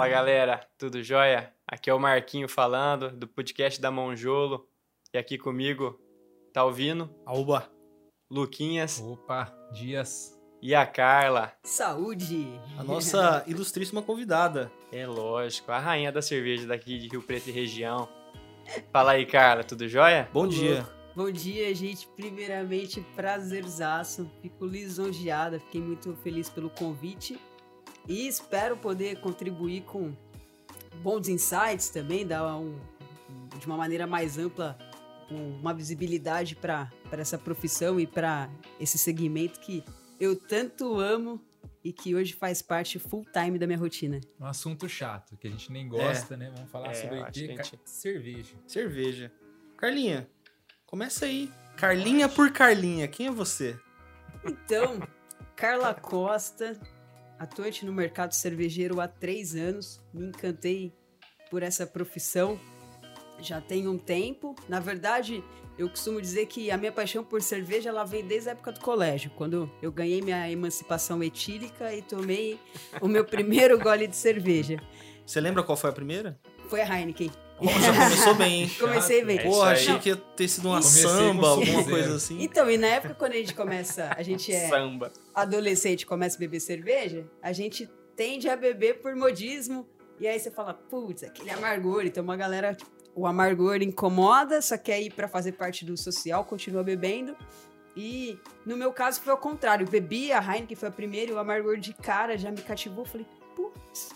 Fala galera, tudo jóia? Aqui é o Marquinho falando do podcast da Monjolo. E aqui comigo tá o Vino, Aoba. Luquinhas Opa, Dias. e a Carla. Saúde! A nossa ilustríssima convidada. É lógico, a rainha da cerveja daqui de Rio Preto e região. Fala aí, Carla, tudo jóia? Bom dia. Bom dia, gente. Primeiramente, prazerzaço. Fico lisonjeada, fiquei muito feliz pelo convite. E espero poder contribuir com bons insights também, dar um, de uma maneira mais ampla um- uma visibilidade para essa profissão e para esse segmento que eu tanto amo e que hoje faz parte full time da minha rotina. Um assunto chato, que a gente nem gosta, né? Vamos falar É, sobre o quê? que gente- cerveja. Cerveja. Carlinha, começa aí. Carlinha por Carlinha, quem é você? Então, Carla Costa, atuante no mercado cervejeiro há três anos, me encantei por essa profissão já tem um tempo. Na verdade, eu costumo dizer que a minha paixão por cerveja ela vem desde a época do colégio, quando eu ganhei minha emancipação etílica e tomei o meu primeiro gole de cerveja. Você lembra qual foi a primeira? Foi a Heineken. Já começou bem, hein? Comecei bem. É aí. achei que ia ter sido uma Comecei samba, alguma coisa assim. Então, e na época quando a gente começa, a gente é Samba. adolescente começa a beber cerveja, a gente tende a beber por modismo. E aí você fala, putz, aquele amargor. Então uma galera, o amargor incomoda, só quer ir pra fazer parte do social, continua bebendo. E no meu caso foi ao contrário. Eu bebi a Heineken, foi a primeira, e o amargor de cara já me cativou. Falei,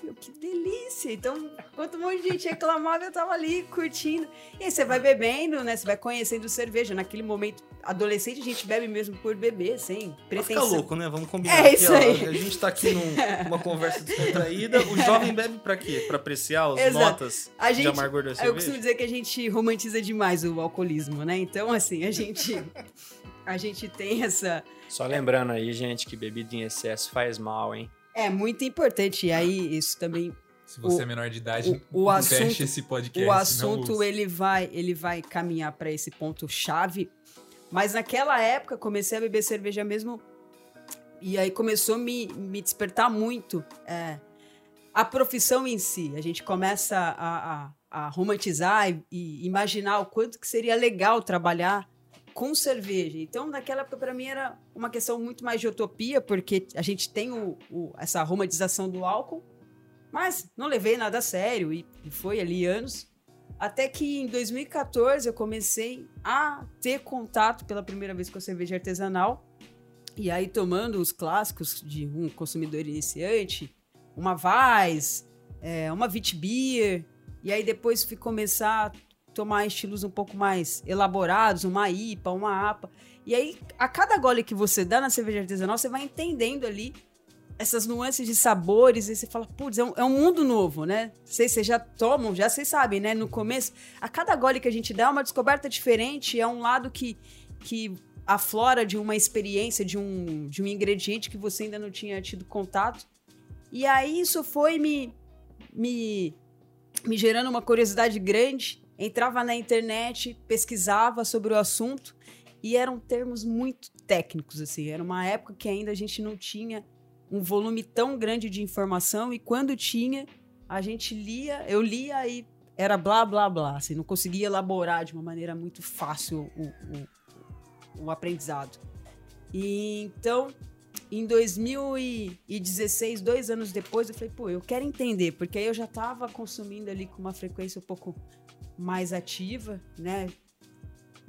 meu, que delícia. Então, enquanto um monte de gente reclamava, eu tava ali curtindo. E aí você vai bebendo, né? Você vai conhecendo cerveja. Naquele momento, adolescente, a gente bebe mesmo por beber, sem pretensão. ficar louco, né? Vamos combinar. É aqui, isso ó. aí. A gente tá aqui num- numa conversa descontraída. O jovem bebe pra quê? Pra apreciar as Exato. notas A de gente, amargor da eu cerveja? costumo dizer que a gente romantiza demais o alcoolismo, né? Então, assim, a gente a gente tem essa Só lembrando aí, gente, que bebida em excesso faz mal, hein? É muito importante. E aí isso também Se você O- é menor de idade, o- o feche assunto- esse podcast. o assunto ele vai ele vai caminhar para esse ponto chave. Mas naquela época comecei a beber cerveja mesmo e aí começou a me, me despertar muito é, a profissão em si. A gente começa a, a- a romantizar e, e imaginar o quanto que seria legal trabalhar com cerveja. Então, naquela época, para mim, era uma questão muito mais de utopia, porque a gente tem o- o- essa romantização do álcool, mas não levei nada a sério e, e foi ali anos. Até que em 2014 eu comecei a ter contato pela primeira vez com a cerveja artesanal. E aí, tomando os clássicos de um consumidor iniciante, uma Weiss, é, uma Witbier, e aí depois fui começar tomar estilos um pouco mais elaborados, uma IPA, uma APA. E aí, a cada gole que você dá na cerveja artesanal, você vai entendendo ali essas nuances de sabores, e você fala, putz, é um, é um mundo novo, né? Vocês, vocês já tomam, já vocês sabem, né? No começo, a cada gole que a gente dá é uma descoberta diferente, é um lado que, que aflora de uma experiência, de um, de um ingrediente que você ainda não tinha tido contato. E aí isso foi me, me, me gerando uma curiosidade grande. Entrava na internet, pesquisava sobre o assunto e eram termos muito técnicos, assim. Era uma época que ainda a gente não tinha um volume tão grande de informação e quando tinha, a gente lia, eu lia e era blá blá blá, assim, não conseguia elaborar de uma maneira muito fácil o, o, o aprendizado. E então, em 2016, dois anos depois, eu falei, pô, eu quero entender, porque aí eu já estava consumindo ali com uma frequência um pouco mais ativa, né?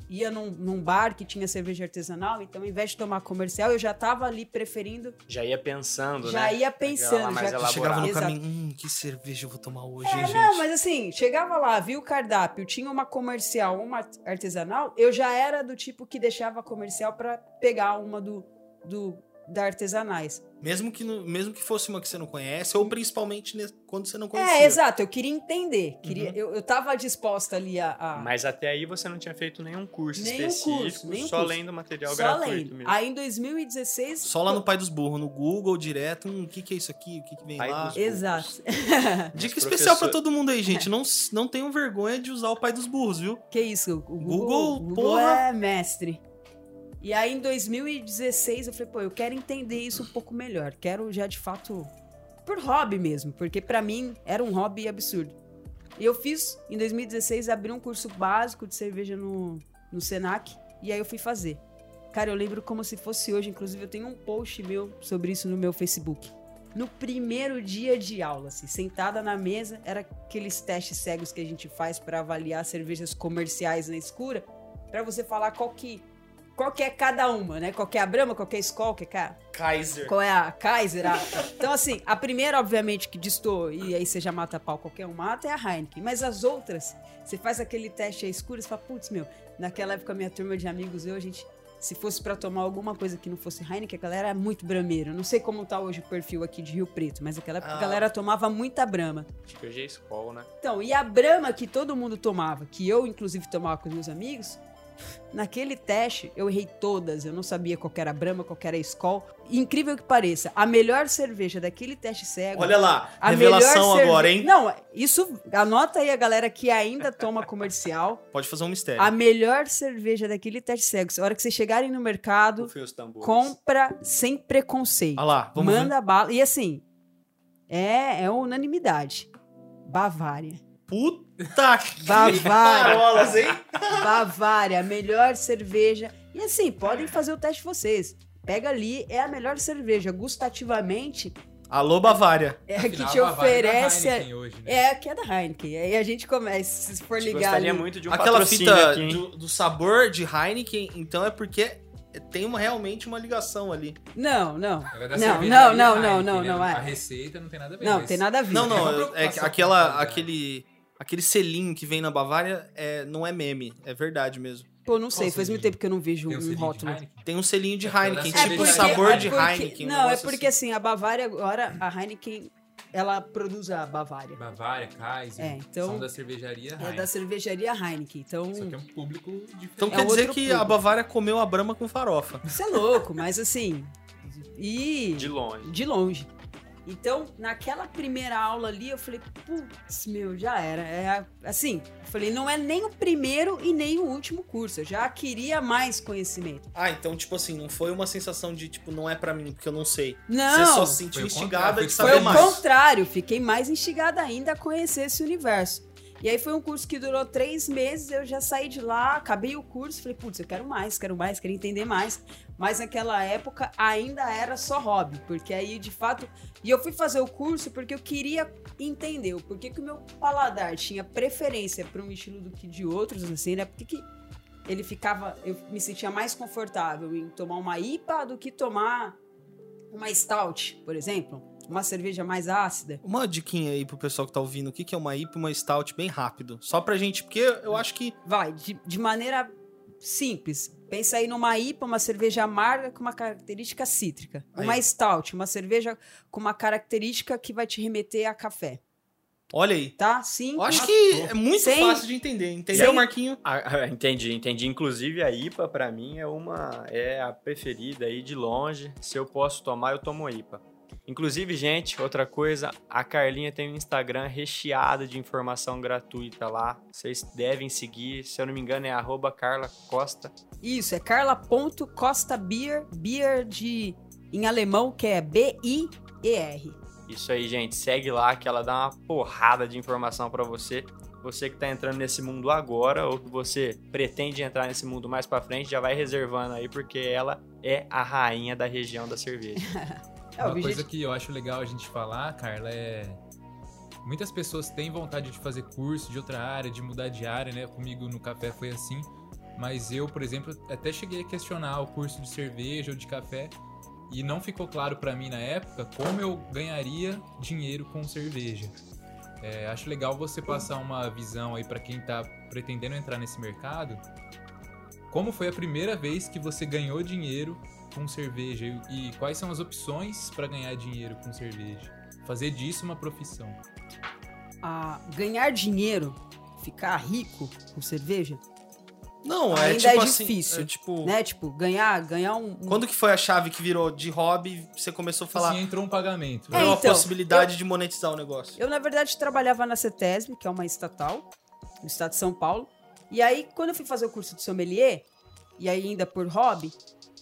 Ia num, num bar que tinha cerveja artesanal, então ao invés de tomar comercial, eu já estava ali preferindo, Já ia pensando, já né? ia Aquela pensando, já chegava no Exato. caminho, hum, que cerveja eu vou tomar hoje, hein, É, gente? não, mas assim, chegava lá, viu o cardápio, tinha uma comercial, uma artesanal, eu já era do tipo que deixava a comercial pra pegar uma do, do da artesanais. Mesmo que, mesmo que fosse uma que você não conhece, ou principalmente quando você não conhecia. É, exato, eu queria entender, queria, Uhum. eu, eu tava disposta ali a... a- Mas até aí você não tinha feito nenhum curso Nenhum específico, curso, nenhum só curso. lendo material só gratuito lendo. mesmo. Aí em 2016... Só lá no Pai dos Burros, no Google, direto, hum, o que, que é isso aqui, o que, que vem Pai lá. dos- Exato. Dica especial pra professor- todo mundo aí, gente. Não, não tenham vergonha de usar o Pai dos Burros, viu? Que isso, o Google, Google, o Google porra. é mestre. E aí, em 2016, eu falei, pô, eu quero entender isso um pouco melhor. Quero já, de fato, por hobby mesmo, porque pra mim era um hobby absurdo. E eu fiz, em 2016, abri um curso básico de cerveja no, no Senac, e aí eu fui fazer. Cara, eu lembro como se fosse hoje, inclusive eu tenho um post meu sobre isso no meu Facebook. No primeiro dia de aula, assim, sentada na mesa, era aqueles testes cegos que a gente faz pra avaliar cervejas comerciais na escura, pra você falar qual que, qual que é cada uma, né? Qual que é a Brahma, qual que é a Skol, qual que é a Kaiser. qual é a Kaiser? a- Então, assim, a primeira, obviamente, que distou, e aí você já mata pau, qualquer um mata, é a Heineken. Mas as outras, você faz aquele teste aí escuro, você fala, putz, meu, naquela época, minha turma de amigos, eu, a gente, se fosse pra tomar alguma coisa que não fosse Heineken, a galera era muito brameira. Não sei como tá hoje o perfil aqui de Rio Preto, mas naquela época a Ah. galera tomava muita Brahma. Acho que hoje é Skol, né? Então, e a Brahma que todo mundo tomava, que eu inclusive tomava com os meus amigos, naquele teste eu errei todas. Eu não sabia qual que era a Brahma, qual que era a Skol. Incrível que pareça, a melhor cerveja daquele teste cego. Olha lá, a revelação cerve- agora, hein? Não, isso anota aí a galera que ainda toma comercial. Pode fazer um mistério. A melhor cerveja daquele teste cego. A hora que vocês chegarem no mercado, compra sem preconceito. Olha lá, vamos ver. Manda bala. E assim, é, é unanimidade. Bavária. Puta que Bavária. parolas, hein? Bavária, a melhor cerveja. E assim, podem fazer o teste vocês. Pega ali, é a melhor cerveja. Gustativamente, Alô, Bavária. é a que Afinal, te a Bavária é da oferece. Heineken hoje, né? É a que é da Heineken. Aí a gente começa, se for ligar Gostaria ali. muito de um Aquela fita aqui, hein? do, do sabor de Heineken, então é porque tem uma, realmente uma ligação ali. Não, não. É Não, não, não, não, não, né? não, é. A receita não tem nada a ver. Não, tem nada a ver. Não, É não, é com aquela, aquele, aquele selinho que vem na Bavária é, não é meme, é verdade mesmo. Pô, não sei, Qual faz muito tempo que eu não vejo Tem um um rótulo. Tem um selinho de É Heineken, ela tipo cervejaria sabor é de porque- Heineken. um Não, é negócio porque assim. a Bavária agora, a Heineken, ela produz a Bavária. Bavária, Kaiser, É, então- são da cervejaria É Heineken. da cervejaria Heineken. Então, Só que é um público diferente. Então É quer dizer outro que público. a Bavária comeu a Brahma com farofa. isso é louco, mas assim. E. De longe. de longe. Então, naquela primeira aula ali, eu falei, putz, meu, já era. É, assim, eu falei, não é nem o primeiro e nem o último curso. Eu já queria mais conhecimento. Ah, então, tipo assim, não foi uma sensação de, tipo, não é pra mim, porque eu não sei. Não, Você só se sentiu Foi instigada de foi foi saber o mais. contrário. Fiquei mais instigada ainda a conhecer esse universo. E aí foi um curso que durou três meses, eu já saí de lá, acabei o curso, falei, putz, eu quero mais, quero mais, quero entender mais. Mas naquela época ainda era só hobby, porque aí de fato. E eu fui fazer o curso porque eu queria entender o porquê que o meu paladar tinha preferência para um estilo do que de outros, assim, né? Porque que ele ficava. Eu me sentia mais confortável em tomar uma IPA do que tomar uma Stout, por exemplo. Uma cerveja mais ácida. Uma diquinha aí pro pessoal que tá ouvindo, o que que é uma IPA e uma Stout bem rápido. Só pra gente, porque eu acho que... Vai, de, de maneira simples. Pensa aí numa IPA, uma cerveja amarga com uma característica cítrica. Aí. Uma stout, uma cerveja com uma característica que vai te remeter a café. Olha aí. Tá? Sim. Eu acho que é muito Sem- fácil de entender. Entendeu, sem- Marquinho? Ah, ah, entendi, entendi. Inclusive a IPA pra mim é uma é a preferida aí de longe. Se eu posso tomar, eu tomo IPA. Inclusive, gente, outra coisa, a Carlinha tem um Instagram recheado de informação gratuita lá. Vocês devem seguir, se eu não me engano é arroba Carla Costa. Isso, é carla.costa beer, beer de em alemão que é B-I-E-R. Isso aí, gente, segue lá que ela dá uma porrada de informação pra você. Você que tá entrando nesse mundo agora ou que você pretende entrar nesse mundo mais pra frente, já vai reservando aí porque ela é a rainha da região da cerveja. É, o Uma coisa que eu acho legal a gente falar, Carla, é. Muitas pessoas têm vontade de fazer curso de outra área, de mudar de área, né? Comigo no café foi assim. Mas eu, por exemplo, até cheguei a questionar o curso de cerveja ou de café e não ficou claro pra mim na época como eu ganharia dinheiro com cerveja. É, acho legal você passar uma visão aí pra quem tá pretendendo entrar nesse mercado. Como foi a primeira vez que você ganhou dinheiro com cerveja e, quais são as opções pra ganhar dinheiro com cerveja? Fazer disso uma profissão. a ganhar dinheiro, ficar rico com cerveja, Não, é Ainda tipo é assim... difícil, é tipo... né? Tipo, ganhar, ganhar um, um- Quando que foi a chave que virou de hobby você começou a falar... Assim, entrou um pagamento. É, Virou a então, possibilidade de monetizar o negócio. Eu, na verdade, trabalhava na CETESB, que é uma estatal, no estado de São Paulo. E aí, quando eu fui fazer o curso de sommelier, e ainda por hobby,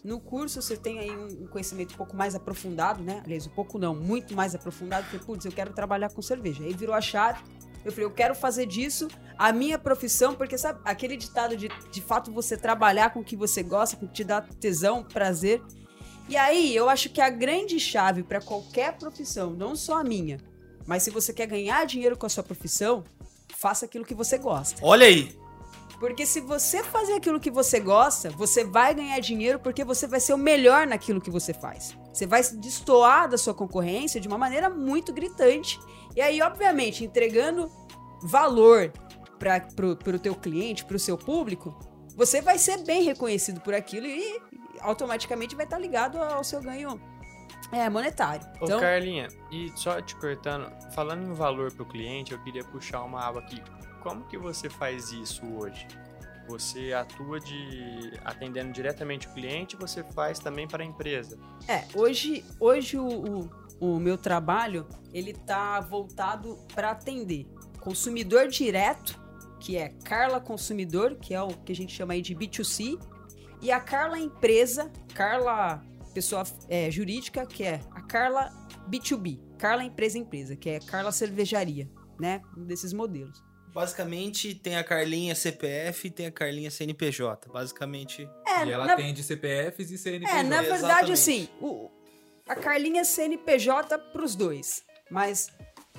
No curso você tem aí um conhecimento um pouco mais aprofundado, né? Aliás, um pouco não, muito mais aprofundado. Falei, putz, eu quero trabalhar com cerveja. Aí virou a chave. Eu falei, eu quero fazer disso a minha profissão, porque sabe, aquele ditado de de fato você trabalhar com o que você gosta, com o que te dá tesão, prazer. E aí, eu acho que a grande chave para qualquer profissão, não só a minha, mas se você quer ganhar dinheiro com a sua profissão, faça aquilo que você gosta. Olha aí. Porque se você fazer aquilo que você gosta, você vai ganhar dinheiro porque você vai ser o melhor naquilo que você faz. Você vai se destoar da sua concorrência de uma maneira muito gritante. E aí, obviamente, entregando valor para o teu cliente, para o seu público, você vai ser bem reconhecido por aquilo e automaticamente vai estar ligado ao seu ganho é, monetário. Ô, Então, Carlinha, e só te cortando, falando em valor pro cliente, eu queria puxar uma aba aqui. Como que você faz isso hoje? Você atua de atendendo diretamente o cliente, você faz também para a empresa? É, hoje, hoje o, o, o meu trabalho ele tá voltado para atender consumidor direto, que é Carla Consumidor, que é o que a gente chama aí de B2C, e a Carla Empresa, Carla Pessoa é, Jurídica, que é a Carla B2B, Carla Empresa Empresa, que é Carla Cervejaria, né? Um desses modelos. Basicamente, tem a Carlinha CPF e tem a Carlinha CNPJ. Basicamente. É, e ela na, atende CPFs e CNPJ. é, na Exatamente. verdade, assim, o, a Carlinha CNPJ pros dois. Mas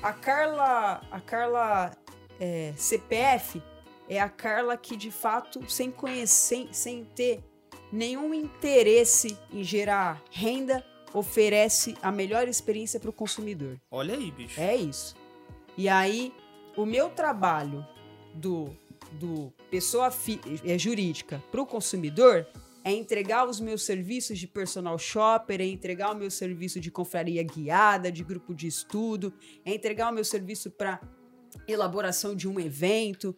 a Carla. A Carla é, CPF é a Carla que, de fato, sem conhecer, sem ter nenhum interesse em gerar renda, oferece a melhor experiência para o consumidor. Olha aí, bicho. É isso. E aí, o meu trabalho do, do pessoa fi- é, jurídica para o consumidor é entregar os meus serviços de personal shopper, é entregar o meu serviço de confraria guiada, de grupo de estudo, é entregar o meu serviço para elaboração de um evento.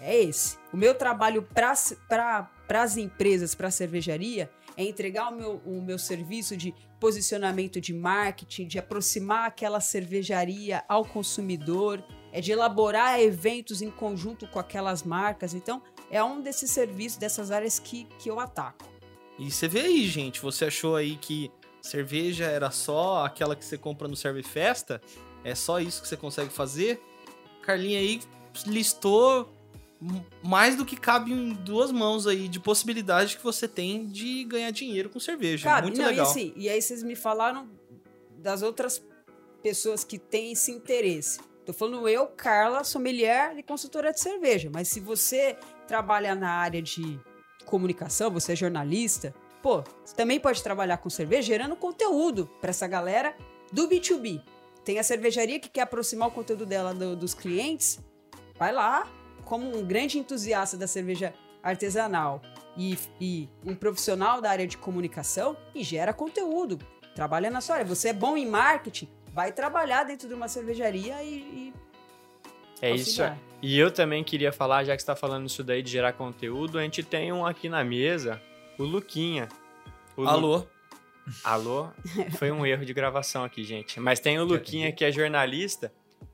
É esse. O meu trabalho para as empresas, para a cervejaria, é entregar o meu, o meu serviço de posicionamento de marketing, de aproximar aquela cervejaria ao consumidor, é de elaborar eventos em conjunto com aquelas marcas. Então, é um desses serviços, dessas áreas que, que eu ataco. E você vê aí, gente. Você achou aí que cerveja era só aquela que você compra no Serve Festa? É só isso que você consegue fazer? Carlinha aí listou mais do que cabe em duas mãos aí de possibilidade que você tem de ganhar dinheiro com cerveja. Cara, Muito não, legal. E, assim, e aí vocês me falaram das outras pessoas que têm esse interesse. Tô falando eu, Carla, sommelier e consultora de cerveja. Mas se você trabalha na área de comunicação, você é jornalista, pô, você também pode trabalhar com cerveja gerando conteúdo para essa galera do B2B. Tem a cervejaria que quer aproximar o conteúdo dela do- dos clientes, vai lá, como um grande entusiasta da cerveja artesanal e, e um profissional da área de comunicação e gera conteúdo. Trabalha na sua área. Você é bom em marketing, vai trabalhar dentro de uma cervejaria e. e É isso. E eu também queria falar, já que você está falando isso daí de gerar conteúdo, a gente tem um aqui na mesa, o Luquinha. O Lu- Alô? Alô? Foi um erro de gravação aqui, gente. Mas tem o Luquinha que é jornalista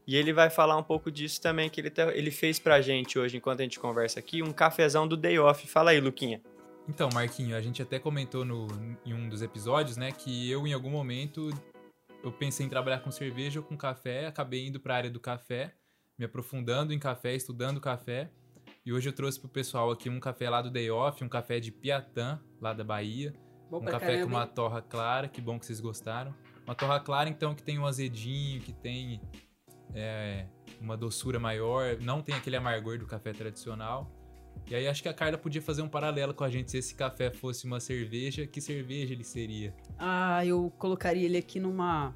e ele vai falar um pouco disso também, que ele, tá- ele fez pra gente hoje, enquanto a gente conversa aqui, um cafezão do Day Off. Fala aí, Luquinha. Então, Marquinho, a gente até comentou no, em um dos episódios, né, que eu em algum momento eu pensei em trabalhar com cerveja ou com café, acabei indo para a área do café, me aprofundando em café, estudando café. E hoje eu trouxe pro pessoal aqui um café lá do Day Off, um café de Piatã, lá da Bahia. Bom um café caramba, com uma torra clara, que bom que vocês gostaram. Uma torra clara, então, que tem um azedinho, que tem é, uma doçura maior, não tem aquele amargor do café tradicional. E aí acho que a Carla podia fazer um paralelo com a gente. Se esse café fosse uma cerveja, que cerveja ele seria? Ah, eu colocaria ele aqui numa.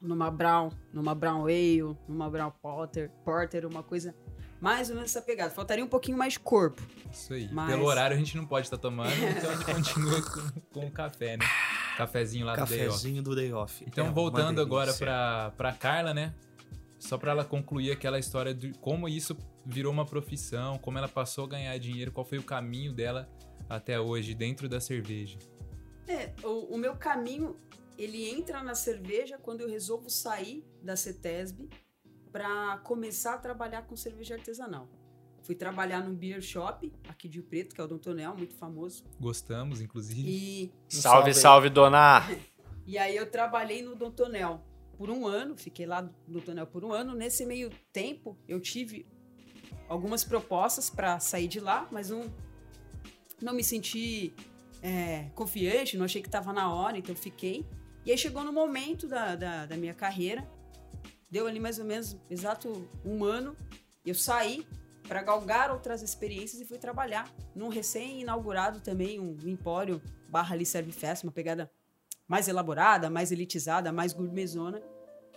Numa Brown, numa Brown Ale, numa Brown Porter, Porter, uma coisa mais ou menos essa pegada. Faltaria um pouquinho mais de corpo. Isso aí. Mas- Pelo horário a gente não pode estar tomando, então a gente continua com, com o café, né? Cafezinho lá do Day Off. Cafezinho do Day Off. Então, É voltando agora pra, pra Carla, né? Só pra ela concluir aquela história de como isso virou uma profissão, como ela passou a ganhar dinheiro, qual foi o caminho dela até hoje dentro da cerveja. É, o, o meu caminho, ele entra na cerveja quando eu resolvo sair da CETESB para começar a trabalhar com cerveja artesanal. Fui trabalhar num beer shop aqui de Rio Preto, que é o Dom Tonel, muito famoso. Gostamos, inclusive. E, Salve, salve salve, dona! e aí eu trabalhei no Dom Tonel por um ano, fiquei lá no Dom Tonel por um ano. Nesse meio tempo, eu tive algumas propostas para sair de lá, mas não, não me senti é, confiante, não achei que estava na hora, então fiquei. E aí chegou no momento da, da, da minha carreira, deu ali mais ou menos exato um ano, eu saí para galgar outras experiências e fui trabalhar num recém-inaugurado também, um empório barra ali serve festa, uma pegada mais elaborada, mais elitizada, mais gourmetzona.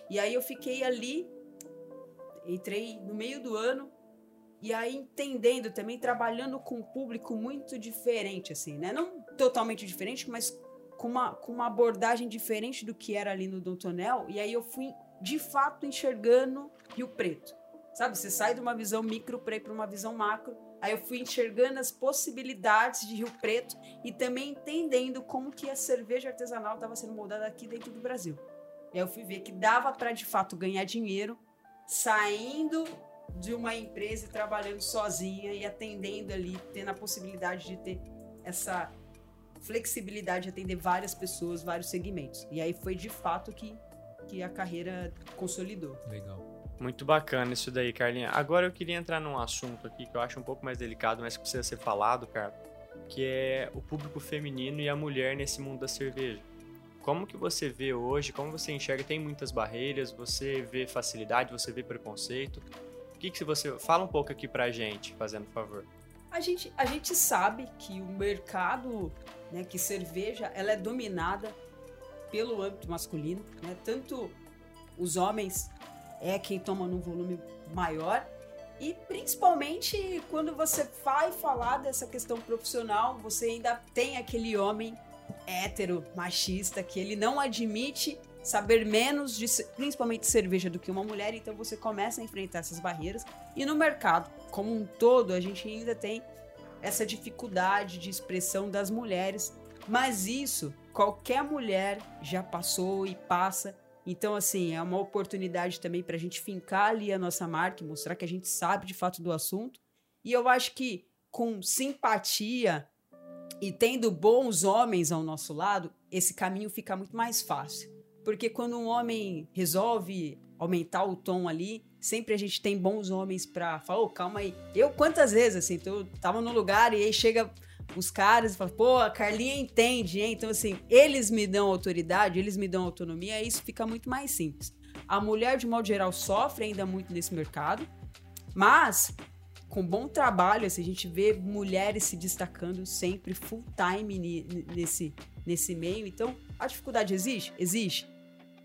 E aí eu fiquei ali, entrei no meio do ano, e aí entendendo também, trabalhando com um público muito diferente, assim, né? Não totalmente diferente, mas com uma, com uma abordagem diferente do que era ali no Dom Tonel. E aí eu fui, de fato, enxergando Rio Preto. Sabe? Você sai de uma visão micro para ir para uma visão macro. Aí eu fui enxergando as possibilidades de Rio Preto e também entendendo como que a cerveja artesanal estava sendo moldada aqui dentro do Brasil. E aí eu fui ver que dava para de fato ganhar dinheiro saindo de uma empresa trabalhando sozinha e atendendo ali, tendo a possibilidade de ter essa flexibilidade de atender várias pessoas, vários segmentos. E aí foi de fato que, que a carreira consolidou. Legal. Muito bacana isso daí, Carlinha. Agora eu queria entrar num assunto aqui que eu acho um pouco mais delicado, mas que precisa ser falado, cara, que é o público feminino e a mulher nesse mundo da cerveja. Como que você vê hoje, como você enxerga, tem muitas barreiras, você vê facilidade, você vê preconceito. O que que você... Fala um pouco aqui pra gente, fazendo favor. A gente, a gente sabe que o mercado, né, que cerveja, ela é dominada pelo âmbito masculino, né? Tanto os homens é quem toma num volume maior e principalmente quando você vai falar dessa questão profissional, você ainda tem aquele homem hétero, machista, que ele não admite saber menos de principalmente cerveja do que uma mulher, então você começa a enfrentar essas barreiras. E no mercado, como um todo, a gente ainda tem essa dificuldade de expressão das mulheres, mas isso qualquer mulher já passou e passa. Então, assim, é uma oportunidade também para a gente fincar ali a nossa marca e mostrar que a gente sabe de fato do assunto. E eu acho que com simpatia e tendo bons homens ao nosso lado, esse caminho fica muito mais fácil. Porque quando um homem resolve aumentar o tom ali, sempre a gente tem bons homens pra falar, ô, calma aí. Eu, quantas vezes, assim, eu tava num lugar e aí chega os caras e falam, pô, a Carlinha entende, hein? Então, assim, eles me dão autoridade, eles me dão autonomia, aí isso fica muito mais simples. A mulher, de modo geral, sofre ainda muito nesse mercado, mas com bom trabalho, assim, a gente vê mulheres se destacando sempre full time nesse, nesse meio. Então, a dificuldade existe? Existe.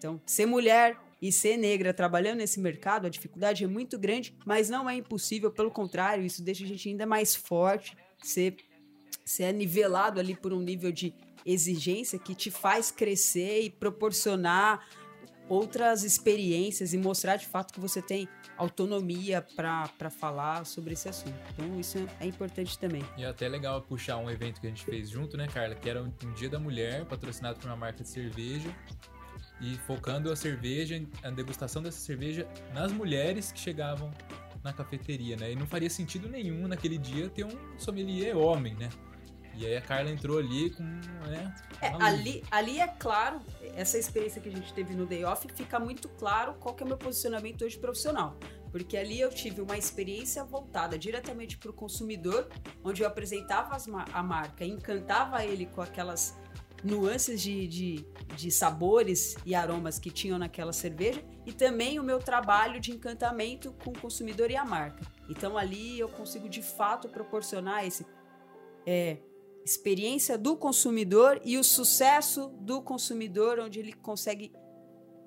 Então, ser mulher e ser negra trabalhando nesse mercado, a dificuldade é muito grande, mas não é impossível, pelo contrário, isso deixa a gente ainda mais forte, ser, ser nivelado ali por um nível de exigência que te faz crescer e proporcionar outras experiências e mostrar de fato que você tem autonomia para falar sobre esse assunto. Então, isso é importante também. E é até legal puxar um evento que a gente fez junto, né, Carla? Que era um Dia da Mulher, patrocinado por uma marca de cerveja. E focando a cerveja, a degustação dessa cerveja nas mulheres que chegavam na cafeteria, né? E não faria sentido nenhum naquele dia ter um sommelier homem, né? E aí a Carla entrou ali com, né? É, ali, ali é claro, essa experiência que a gente teve no Day Off, fica muito claro qual que é o meu posicionamento hoje profissional. Porque ali eu tive uma experiência voltada diretamente para o consumidor, onde eu apresentava a marca, encantava ele com aquelas nuances de, de, de sabores e aromas que tinham naquela cerveja, e também o meu trabalho de encantamento com o consumidor e a marca. Então ali eu consigo de fato proporcionar esse é, experiência do consumidor e o sucesso do consumidor, onde ele consegue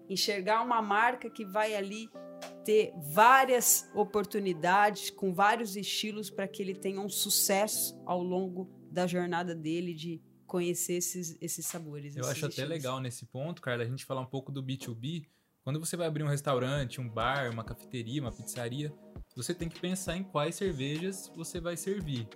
enxergar uma marca que vai ali ter várias oportunidades com vários estilos para que ele tenha um sucesso ao longo da jornada dele de conhecer esses, esses sabores. Eu esses acho até estilos. legal nesse ponto, Carla, a gente falar um pouco do B2B. Quando você vai abrir um restaurante, um bar, uma cafeteria, uma pizzaria, você tem que pensar em quais cervejas você vai servir.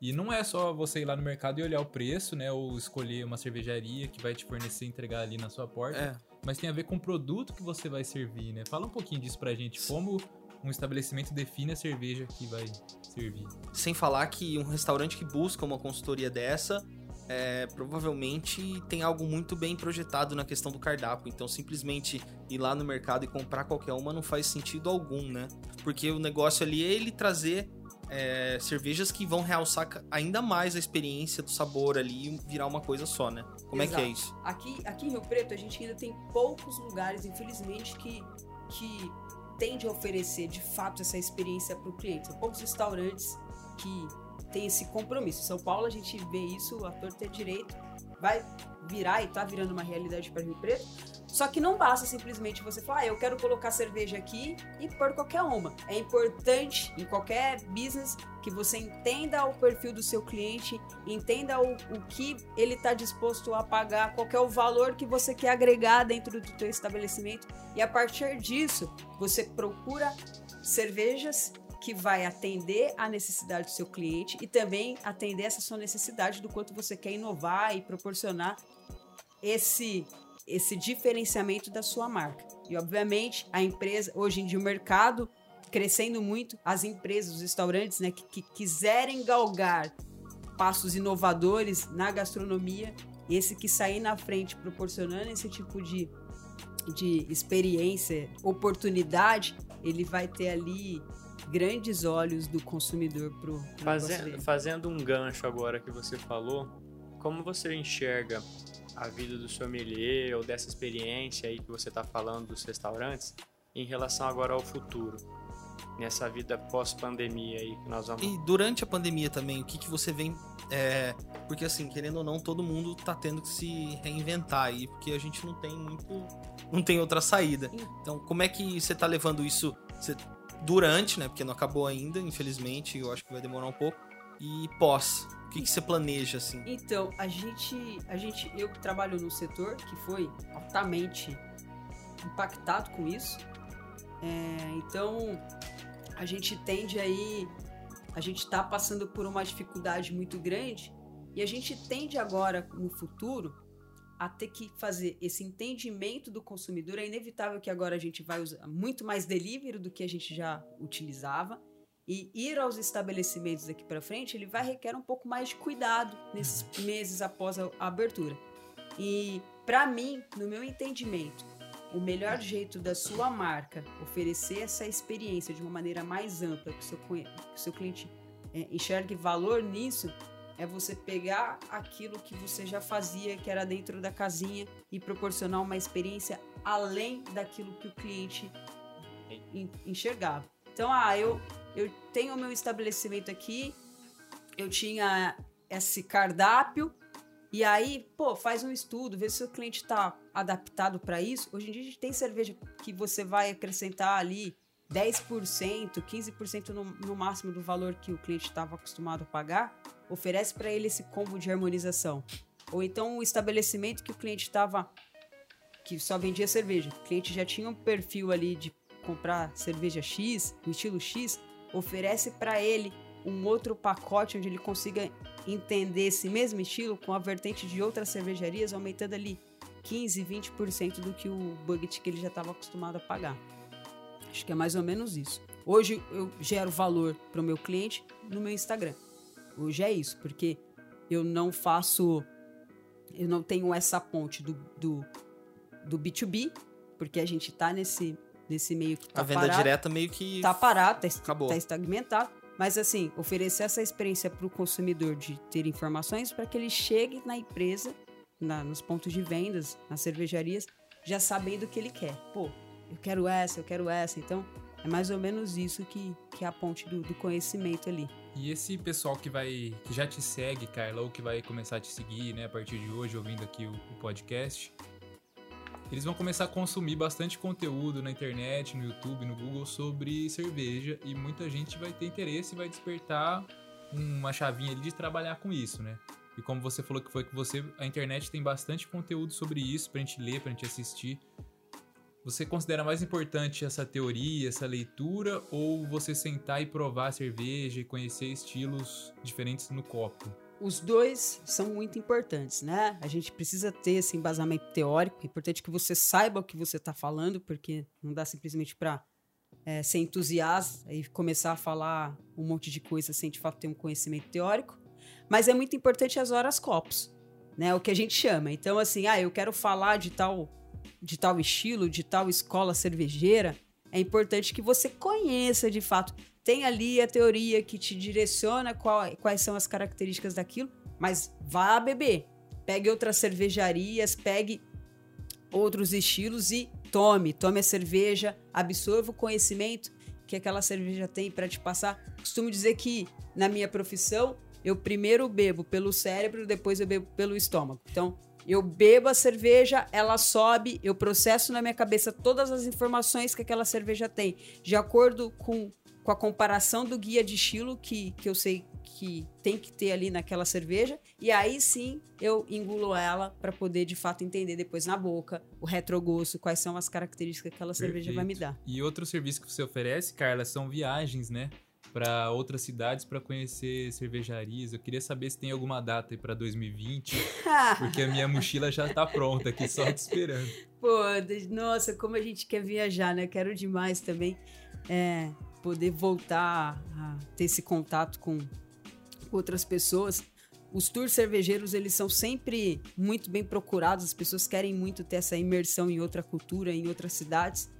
E não é só você ir lá no mercado e olhar o preço, né? Ou escolher uma cervejaria que vai te fornecer e entregar ali na sua porta. É. Mas tem a ver com o produto que você vai servir, né? Fala um pouquinho disso pra gente. Como um estabelecimento define a cerveja que vai servir. servir. Sem falar que um restaurante que busca uma consultoria dessa é, provavelmente tem algo muito bem projetado na questão do cardápio. Então, simplesmente ir lá no mercado e comprar qualquer uma não faz sentido algum, né? Porque o negócio ali é ele trazer é, cervejas que vão realçar ainda mais a experiência do sabor ali e virar uma coisa só, né? Como Exato. é que é isso? Aqui, aqui em Rio Preto, a gente ainda tem poucos lugares, infelizmente, que, que tende a oferecer de fato essa experiência para o cliente. São poucos restaurantes que têm esse compromisso. Em São Paulo, a gente vê isso, a torta é direito, vai virar e tá virando uma realidade para Rio Preto. Só que não basta simplesmente você falar, ah, eu quero colocar cerveja aqui e pôr qualquer uma. É importante em qualquer business que você entenda o perfil do seu cliente, entenda o, o que ele está disposto a pagar, qual é o valor que você quer agregar dentro do seu estabelecimento e a partir disso você procura cervejas que vai atender a necessidade do seu cliente e também atender essa sua necessidade do quanto você quer inovar e proporcionar esse esse diferenciamento da sua marca. E obviamente a empresa, hoje em dia o mercado crescendo muito, as empresas, os restaurantes, né, que, que quiserem galgar passos inovadores na gastronomia, esse que sair na frente proporcionando esse tipo de, de experiência, oportunidade, ele vai ter ali grandes olhos do consumidor pro, pro Faze fazendo um gancho agora que você falou, como você enxerga a vida do sommelier ou dessa experiência aí que você está falando dos restaurantes em relação agora ao futuro? Nessa vida pós-pandemia aí que nós vamos. E durante a pandemia também, o que, que você vem. É... Porque assim, querendo ou não, todo mundo tá tendo que se reinventar aí, porque a gente não tem muito. não tem outra saída. Então, como é que você tá levando isso você... durante, né? Porque não acabou ainda, infelizmente, eu acho que vai demorar um pouco. E pós, o que, que você planeja, assim? Então, a gente, a gente, eu que trabalho no setor que foi altamente impactado com isso. É, então, a gente tende aí, a gente está passando por uma dificuldade muito grande e a gente tende agora, no futuro, a ter que fazer esse entendimento do consumidor. É inevitável que agora a gente vai usar muito mais delivery do que a gente já utilizava. E ir aos estabelecimentos daqui para frente, ele vai requer um pouco mais de cuidado nesses meses após a abertura. E para mim, no meu entendimento, o melhor jeito da sua marca oferecer essa experiência de uma maneira mais ampla, que o seu, que o seu cliente é, enxergue valor nisso, é você pegar aquilo que você já fazia, que era dentro da casinha, e proporcionar uma experiência além daquilo que o cliente enxergava. Então, ah, eu, eu tenho o meu estabelecimento aqui, eu tinha esse cardápio, e aí, pô, faz um estudo, vê se o cliente está adaptado para isso. Hoje em dia a gente tem cerveja que você vai acrescentar ali 10%, 15% no, no máximo do valor que o cliente estava acostumado a pagar, oferece para ele esse combo de harmonização. Ou então o estabelecimento que o cliente estava que só vendia cerveja. O cliente já tinha um perfil ali de comprar cerveja X, no estilo X, oferece para ele um outro pacote onde ele consiga entender esse mesmo estilo com a vertente de outras cervejarias, aumentando ali 15, 20% do que o budget que ele já estava acostumado a pagar. Acho que é mais ou menos isso. Hoje eu gero valor para o meu cliente no meu Instagram. Hoje é isso, porque eu não faço. Eu não tenho essa ponte do, do, do B2B, porque a gente tá nesse, nesse meio que tá A venda parado, direta meio que. tá parado, tá, Acabou. tá estagmentado. Mas assim, oferecer essa experiência para o consumidor de ter informações para que ele chegue na empresa, na, nos pontos de vendas, nas cervejarias, já sabendo o que ele quer. Pô, eu quero essa, eu quero essa. Então, é mais ou menos isso que, que é a ponte do, do conhecimento ali. E esse pessoal que vai que já te segue, Carla, ou que vai começar a te seguir, né, a partir de hoje, ouvindo aqui o, o podcast, eles vão começar a consumir bastante conteúdo na internet, no YouTube, no Google sobre cerveja e muita gente vai ter interesse e vai despertar uma chavinha ali de trabalhar com isso, né? E como você falou que foi que você, a internet tem bastante conteúdo sobre isso pra gente ler, pra gente assistir. Você considera mais importante essa teoria, essa leitura, ou você sentar e provar a cerveja e conhecer estilos diferentes no copo? Os dois são muito importantes, né? A gente precisa ter esse embasamento teórico. É importante que você saiba o que você está falando, porque não dá simplesmente para é, ser entusiasta e começar a falar um monte de coisa sem de fato ter um conhecimento teórico. Mas é muito importante as horas copos, né? O que a gente chama. Então, assim, ah, eu quero falar de tal, de tal estilo, de tal escola cervejeira. É importante que você conheça de fato. Tem ali a teoria que te direciona qual, quais são as características daquilo, mas vá beber. Pegue outras cervejarias, pegue outros estilos e tome. Tome a cerveja, absorva o conhecimento que aquela cerveja tem para te passar. Costumo dizer que na minha profissão eu primeiro bebo pelo cérebro, depois eu bebo pelo estômago. Então, eu bebo a cerveja, ela sobe, eu processo na minha cabeça todas as informações que aquela cerveja tem, de acordo com, com a comparação do guia de estilo que, que eu sei que tem que ter ali naquela cerveja, e aí sim eu engulo ela para poder de fato entender depois na boca o retrogosto, quais são as características que aquela Perfeito. cerveja vai me dar. E outro serviço que você oferece, Carla, são viagens, né? Para outras cidades para conhecer cervejarias. Eu queria saber se tem alguma data aí para 2020, porque a minha mochila já tá pronta aqui, só te esperando. Pô, nossa, como a gente quer viajar, né? Quero demais também é, poder voltar a ter esse contato com outras pessoas. Os tours cervejeiros, eles são sempre muito bem procurados, as pessoas querem muito ter essa imersão em outra cultura, em outras cidades.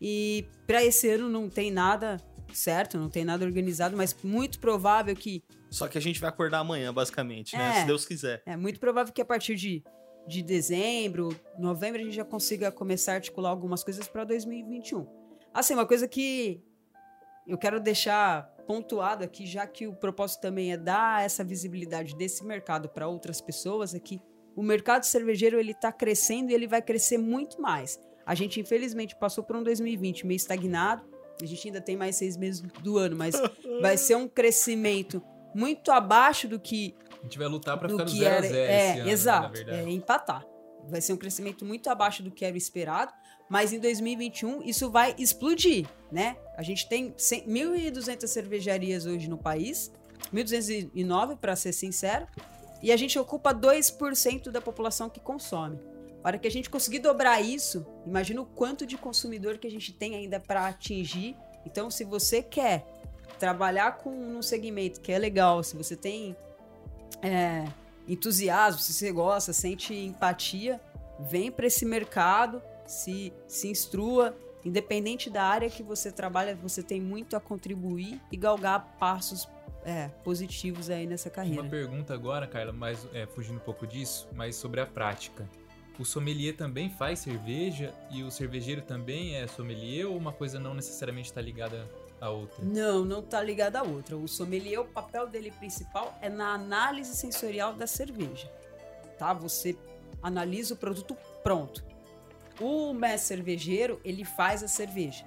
E para esse ano não tem nada certo, não tem nada organizado, mas muito provável que. Só que a gente vai acordar amanhã, basicamente, né? É, Se Deus quiser. É muito provável que a partir de, de dezembro, novembro, a gente já consiga começar a articular algumas coisas para 2021. Assim, uma coisa que eu quero deixar pontuado aqui, já que o propósito também é dar essa visibilidade desse mercado para outras pessoas, é que o mercado cervejeiro ele está crescendo e ele vai crescer muito mais. A gente infelizmente passou por um 2020 meio estagnado. A gente ainda tem mais seis meses do ano, mas vai ser um crescimento muito abaixo do que a gente vai lutar para ficar no 0 a 0 É, ano, exato, é empatar. Vai ser um crescimento muito abaixo do que era esperado, mas em 2021 isso vai explodir, né? A gente tem 1.200 cervejarias hoje no país, 1.209 para ser sincero, e a gente ocupa 2% da população que consome. A hora que a gente conseguir dobrar isso, imagina o quanto de consumidor que a gente tem ainda para atingir. Então, se você quer trabalhar com um segmento que é legal, se você tem é, entusiasmo, se você gosta, sente empatia, vem para esse mercado, se, se instrua. Independente da área que você trabalha, você tem muito a contribuir e galgar passos é, positivos aí nessa carreira. Uma pergunta agora, Carla, mas é, fugindo um pouco disso, mas sobre a prática. O sommelier também faz cerveja e o cervejeiro também é sommelier ou uma coisa não necessariamente está ligada à outra? Não, não está ligada à outra. O sommelier, o papel dele principal é na análise sensorial da cerveja. Tá? Você analisa o produto pronto. O mestre cervejeiro, ele faz a cerveja.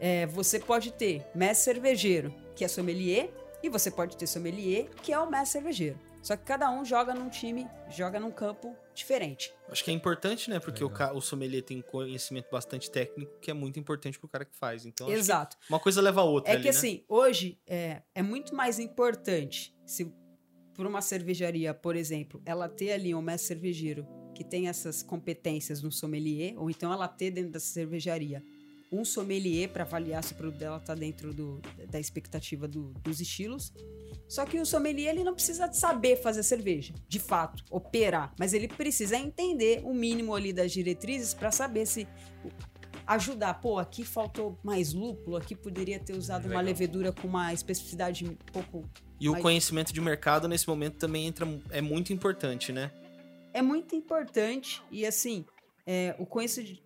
É, você pode ter mestre cervejeiro, que é sommelier, e você pode ter sommelier, que é o mestre cervejeiro. Só que cada um joga num time, joga num campo diferente. Acho que é importante, né? Porque o, o sommelier tem conhecimento bastante técnico, que é muito importante pro cara que faz. Então, Exato. uma coisa leva a outra. É ali, que né? assim, hoje é, é muito mais importante se por uma cervejaria, por exemplo, ela ter ali um mestre cervejeiro que tem essas competências no sommelier, ou então ela ter dentro da cervejaria um sommelier para avaliar se o produto dela está dentro do, da expectativa do, dos estilos. Só que o sommelier ele não precisa saber fazer cerveja, de fato, operar, mas ele precisa entender o mínimo ali das diretrizes para saber se ajudar. Pô, aqui faltou mais lúpulo, aqui poderia ter usado Legal. uma levedura com uma especificidade um pouco. E mais... o conhecimento de mercado nesse momento também entra, é muito importante, né? é muito importante e assim é, o,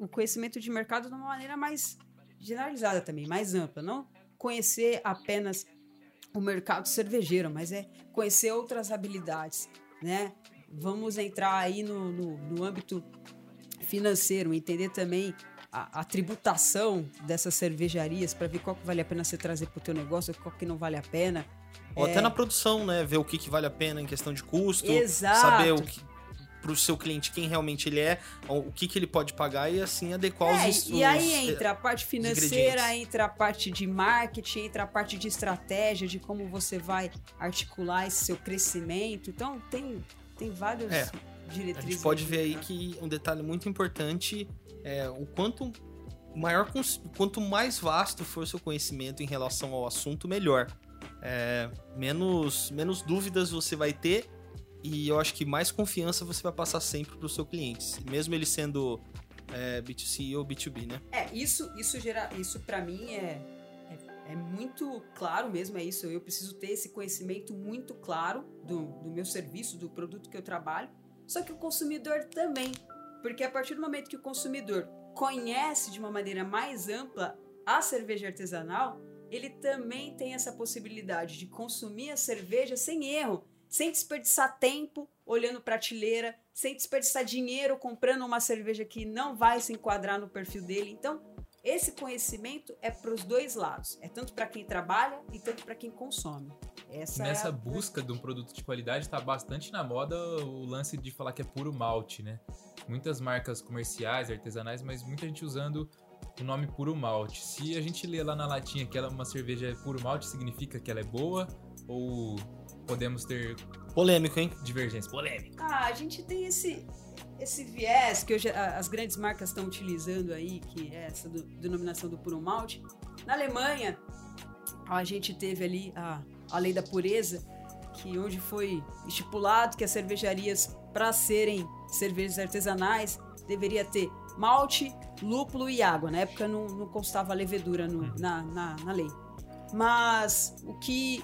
o conhecimento de mercado de uma maneira mais generalizada também, mais ampla. Não conhecer apenas o mercado cervejeiro, mas é conhecer outras habilidades, né? Vamos entrar aí no, no, no âmbito financeiro, entender também a, a, tributação dessas cervejarias para ver qual que vale a pena você trazer para o teu negócio, qual que não vale a pena. Ou é... até na produção, né? Ver o que, que vale a pena em questão de custo, Exato. saber o que, para o seu cliente quem realmente ele é, o que, que ele pode pagar e assim adequar é, os, E aí entra a parte financeira, entra a parte de marketing, entra a parte de estratégia, de como você vai articular esse seu crescimento. Então tem, tem vários é, diretrizes. A gente pode ver aí que um detalhe muito importante é o quanto maior quanto mais vasto for seu conhecimento em relação ao assunto, melhor. É, menos, menos dúvidas você vai ter e eu acho que mais confiança você vai passar sempre para o seu cliente, mesmo ele sendo é, B2C ou B2B, né? É, isso, isso, gera, isso para mim é, é, é, muito claro mesmo, é isso. Eu preciso ter esse conhecimento muito claro do, do meu serviço, do produto que eu trabalho, só que o consumidor também. Porque a partir do momento que o consumidor conhece de uma maneira mais ampla a cerveja artesanal, ele também tem essa possibilidade de consumir a cerveja sem erro, sem desperdiçar tempo olhando prateleira, sem desperdiçar dinheiro comprando uma cerveja que não vai se enquadrar no perfil dele. Então, esse conhecimento é para os dois lados. É tanto para quem trabalha e tanto para quem consome. Essa Nessa é a... busca de um produto de qualidade está bastante na moda o lance de falar que é puro malte, né? Muitas marcas comerciais, artesanais, mas muita gente usando o nome puro malte. Se a gente lê lá na latinha que ela, uma cerveja é puro malte, significa que ela é boa ou podemos ter polêmico, hein? Divergência polêmica. Ah, a gente tem esse esse viés que hoje as grandes marcas estão utilizando aí, que é essa do, denominação do puro malte. Na Alemanha, a gente teve ali a, a lei da pureza, que onde foi estipulado que as cervejarias, para serem cervejas artesanais, deveria ter malte, lúpulo e água. Na época não, não constava levedura no, uhum. na, na, na lei. Mas o que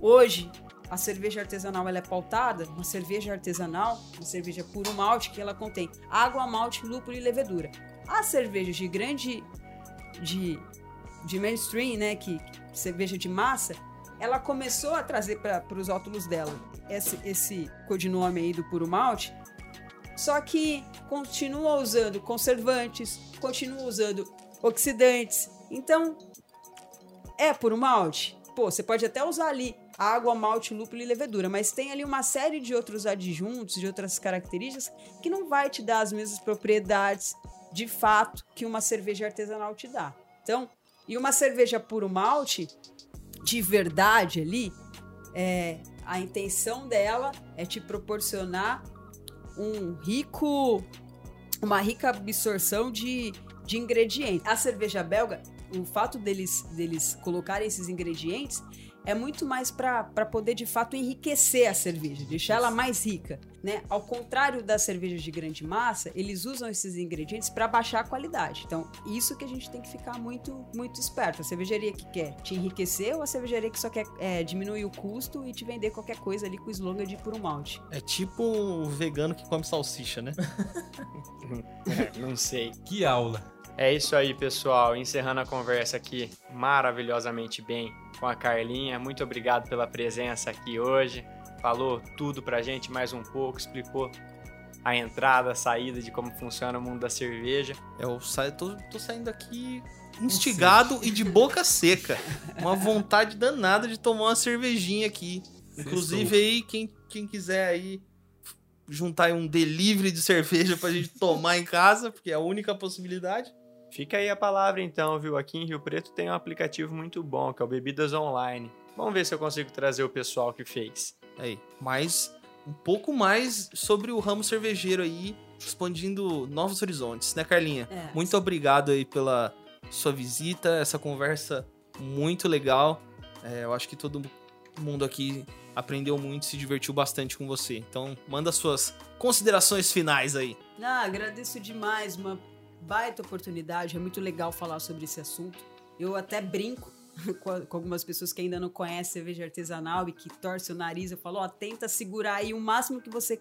hoje a cerveja artesanal ela é pautada, uma cerveja artesanal, uma cerveja puro malte, que ela contém água, malte, lúpulo e levedura. As cervejas de grande de, de mainstream, né, que cerveja de massa, ela começou a trazer para os rótulos dela esse, esse codinome aí do puro malte, só que continua usando conservantes, continua usando oxidantes. Então, é puro malte? Pô, você pode até usar ali água, malte, lúpulo e levedura, mas tem ali uma série de outros adjuntos, de outras características que não vai te dar as mesmas propriedades de fato que uma cerveja artesanal te dá. Então, e uma cerveja puro malte, de verdade ali, é, a intenção dela é te proporcionar um rico, uma rica absorção de, de ingredientes. A cerveja belga, o fato deles, deles colocarem esses ingredientes é muito mais para poder de fato enriquecer a cerveja, deixar ela mais rica, né? Ao contrário das cervejas de grande massa, eles usam esses ingredientes para baixar a qualidade. Então, isso que a gente tem que ficar muito muito esperto. A cervejaria que quer te enriquecer ou a cervejaria que só quer é, diminuir o custo e te vender qualquer coisa ali com o slogan de puro malte. É tipo um vegano que come salsicha, né? é, não sei. Que aula. É isso aí, pessoal. Encerrando a conversa aqui maravilhosamente bem com a Carlinha. Muito obrigado pela presença aqui hoje. Falou tudo pra gente mais um pouco, explicou a entrada, a saída de como funciona o mundo da cerveja. Eu saio, tô, tô saindo aqui instigado e de boca seca. Uma vontade danada de tomar uma cervejinha aqui. Inclusive aí, quem, quem quiser aí juntar aí um delivery de cerveja pra gente tomar em casa, porque é a única possibilidade. Fica aí a palavra então, viu? Aqui em Rio Preto tem um aplicativo muito bom, que é o Bebidas Online. Vamos ver se eu consigo trazer o pessoal que fez. Aí, mais um pouco mais sobre o ramo cervejeiro aí, expandindo novos horizontes, né, Carlinha? É. Muito obrigado aí pela sua visita, essa conversa muito legal. É, eu acho que todo mundo aqui aprendeu muito, se divertiu bastante com você. Então, manda suas considerações finais aí. Ah, agradeço demais, uma baita oportunidade, é muito legal falar sobre esse assunto. Eu até brinco com algumas pessoas que ainda não conhecem cerveja artesanal e que torcem o nariz. Eu falo, ó, tenta segurar aí o máximo que você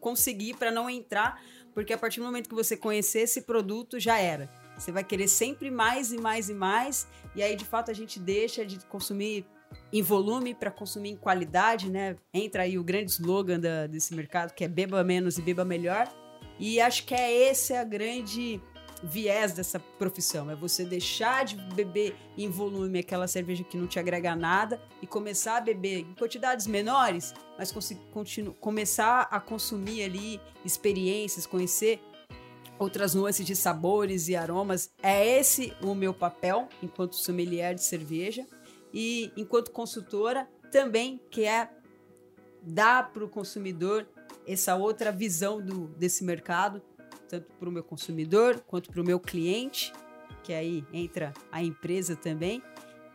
conseguir para não entrar, porque a partir do momento que você conhecer esse produto, já era. Você vai querer sempre mais e mais e mais, e aí de fato a gente deixa de consumir em volume para consumir em qualidade, né? Entra aí o grande slogan da, desse mercado que é beba menos e beba melhor. E acho que é esse a grande viés dessa profissão. É você deixar de beber em volume aquela cerveja que não te agrega nada e começar a beber em quantidades menores, mas começar a consumir ali experiências, conhecer outras nuances de sabores e aromas. É esse o meu papel enquanto sommelier de cerveja e enquanto consultora também, que é dar para o consumidor essa outra visão do, desse mercado tanto para o meu consumidor quanto para o meu cliente, que aí entra a empresa também.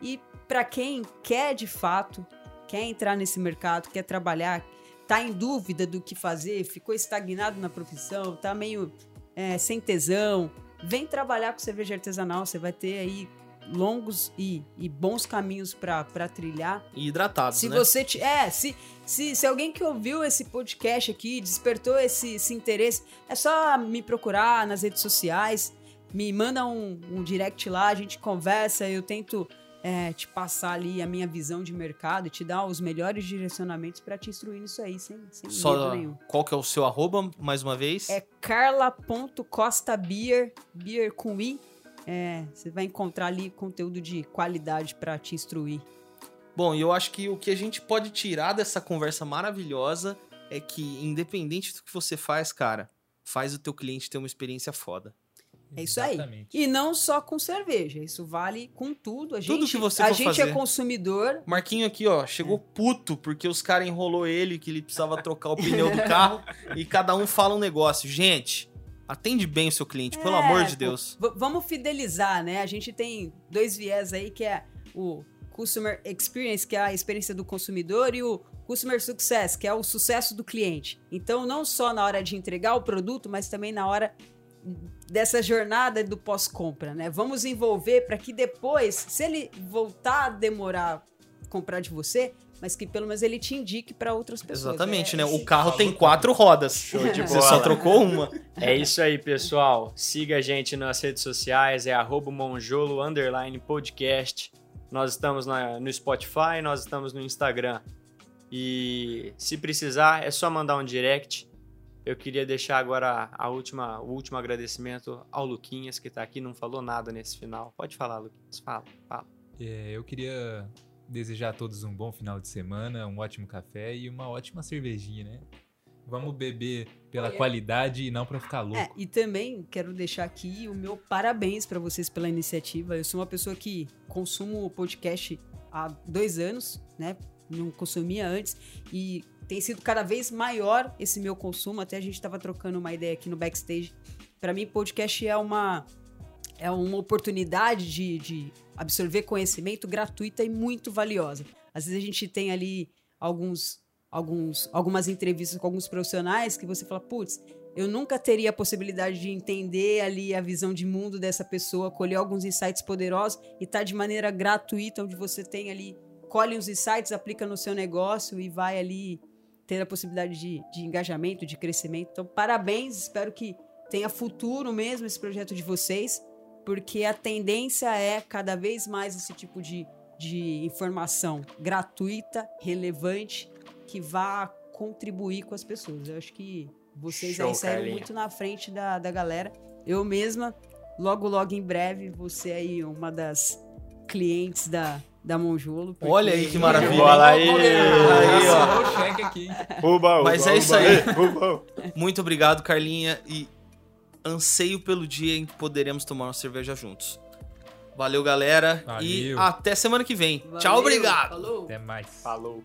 E para quem quer de fato, quer entrar nesse mercado, quer trabalhar, tá em dúvida do que fazer, ficou estagnado na profissão, tá meio é, sem tesão, vem trabalhar com cerveja artesanal, você vai ter aí longos e, e bons caminhos para trilhar. E hidratados, Se né? você te, é, se, se, se alguém que ouviu esse podcast aqui despertou esse, esse interesse, é só me procurar nas redes sociais, me manda um, um direct lá, a gente conversa, eu tento é, te passar ali a minha visão de mercado e te dar os melhores direcionamentos para te instruir nisso aí, sem, sem medo Só nenhum. qual que é o seu arroba, mais uma vez? É carla.costabeer, beer com i. É, você vai encontrar ali conteúdo de qualidade para te instruir. Bom, e eu acho que o que a gente pode tirar dessa conversa maravilhosa é que, independente do que você faz, cara, faz o teu cliente ter uma experiência foda. É isso aí. Exatamente. E não só com cerveja, isso vale com tudo. A gente, Tudo que você a gente é fazer. consumidor. Marquinho aqui, ó, chegou puto porque os caras enrolou ele, que ele precisava trocar o pneu do carro e cada um fala um negócio. Gente, atende bem o seu cliente, pelo É, amor de Deus. vamos fidelizar, né? A gente tem dois viés aí, que é o Customer Experience, que é a experiência do consumidor, e o Customer Success, que é o sucesso do cliente. Então, não só na hora de entregar o produto, mas também na hora dessa jornada do pós-compra, né? Vamos envolver para que depois, se ele voltar a demorar comprar de você, mas que pelo menos ele te indique para outras pessoas. Exatamente, É né? esse- O carro tem quatro rodas. Show de Você bola. só trocou uma. É isso aí, pessoal. Siga a gente nas redes sociais, é arroba monjolo underline podcast. Nós estamos na- no Spotify, nós estamos no Instagram. E se precisar, é só mandar um direct. Eu queria deixar agora a última, o último agradecimento ao Luquinhas, que tá aqui, não falou nada nesse final. Pode falar, Luquinhas. Fala, fala. É, eu queria desejar a todos um bom final de semana, um ótimo café e uma ótima cervejinha, né? Vamos beber pela Olha. qualidade e não pra ficar louco. É, e também quero deixar aqui o meu parabéns para vocês pela iniciativa. Eu sou uma pessoa que consumo o podcast há dois anos, né? Não consumia antes e tem sido cada vez maior esse meu consumo. Até a gente estava trocando uma ideia aqui no backstage. Para mim, podcast é uma é uma oportunidade de, de absorver conhecimento gratuita e muito valiosa. Às vezes a gente tem ali alguns, alguns, algumas entrevistas com alguns profissionais que você fala, putz, eu nunca teria a possibilidade de entender ali a visão de mundo dessa pessoa, colher alguns insights poderosos e tá de maneira gratuita, onde você tem ali, colhe uns insights, aplica no seu negócio e vai ali ter a possibilidade de, de engajamento, de crescimento. Então, parabéns, espero que tenha futuro mesmo esse projeto de vocês, porque a tendência é cada vez mais esse tipo de, de informação gratuita, relevante, que vá contribuir com as pessoas. Eu acho que vocês Show, aí saíram muito na frente da, da galera. Eu mesma, logo, logo em breve, vou ser aí uma das clientes da, da Monjolo. porque- Olha aí que maravilha. Bola aí. Aí, ó. Assinou o cheque aqui. Uba, Mas é isso uba. aí. Uba. Muito obrigado, Carlinha, e anseio pelo dia em que poderemos tomar uma cerveja juntos. Valeu, galera, e Valeu. até semana que vem. Valeu, Tchau, obrigado. Falou. Até mais. Falou.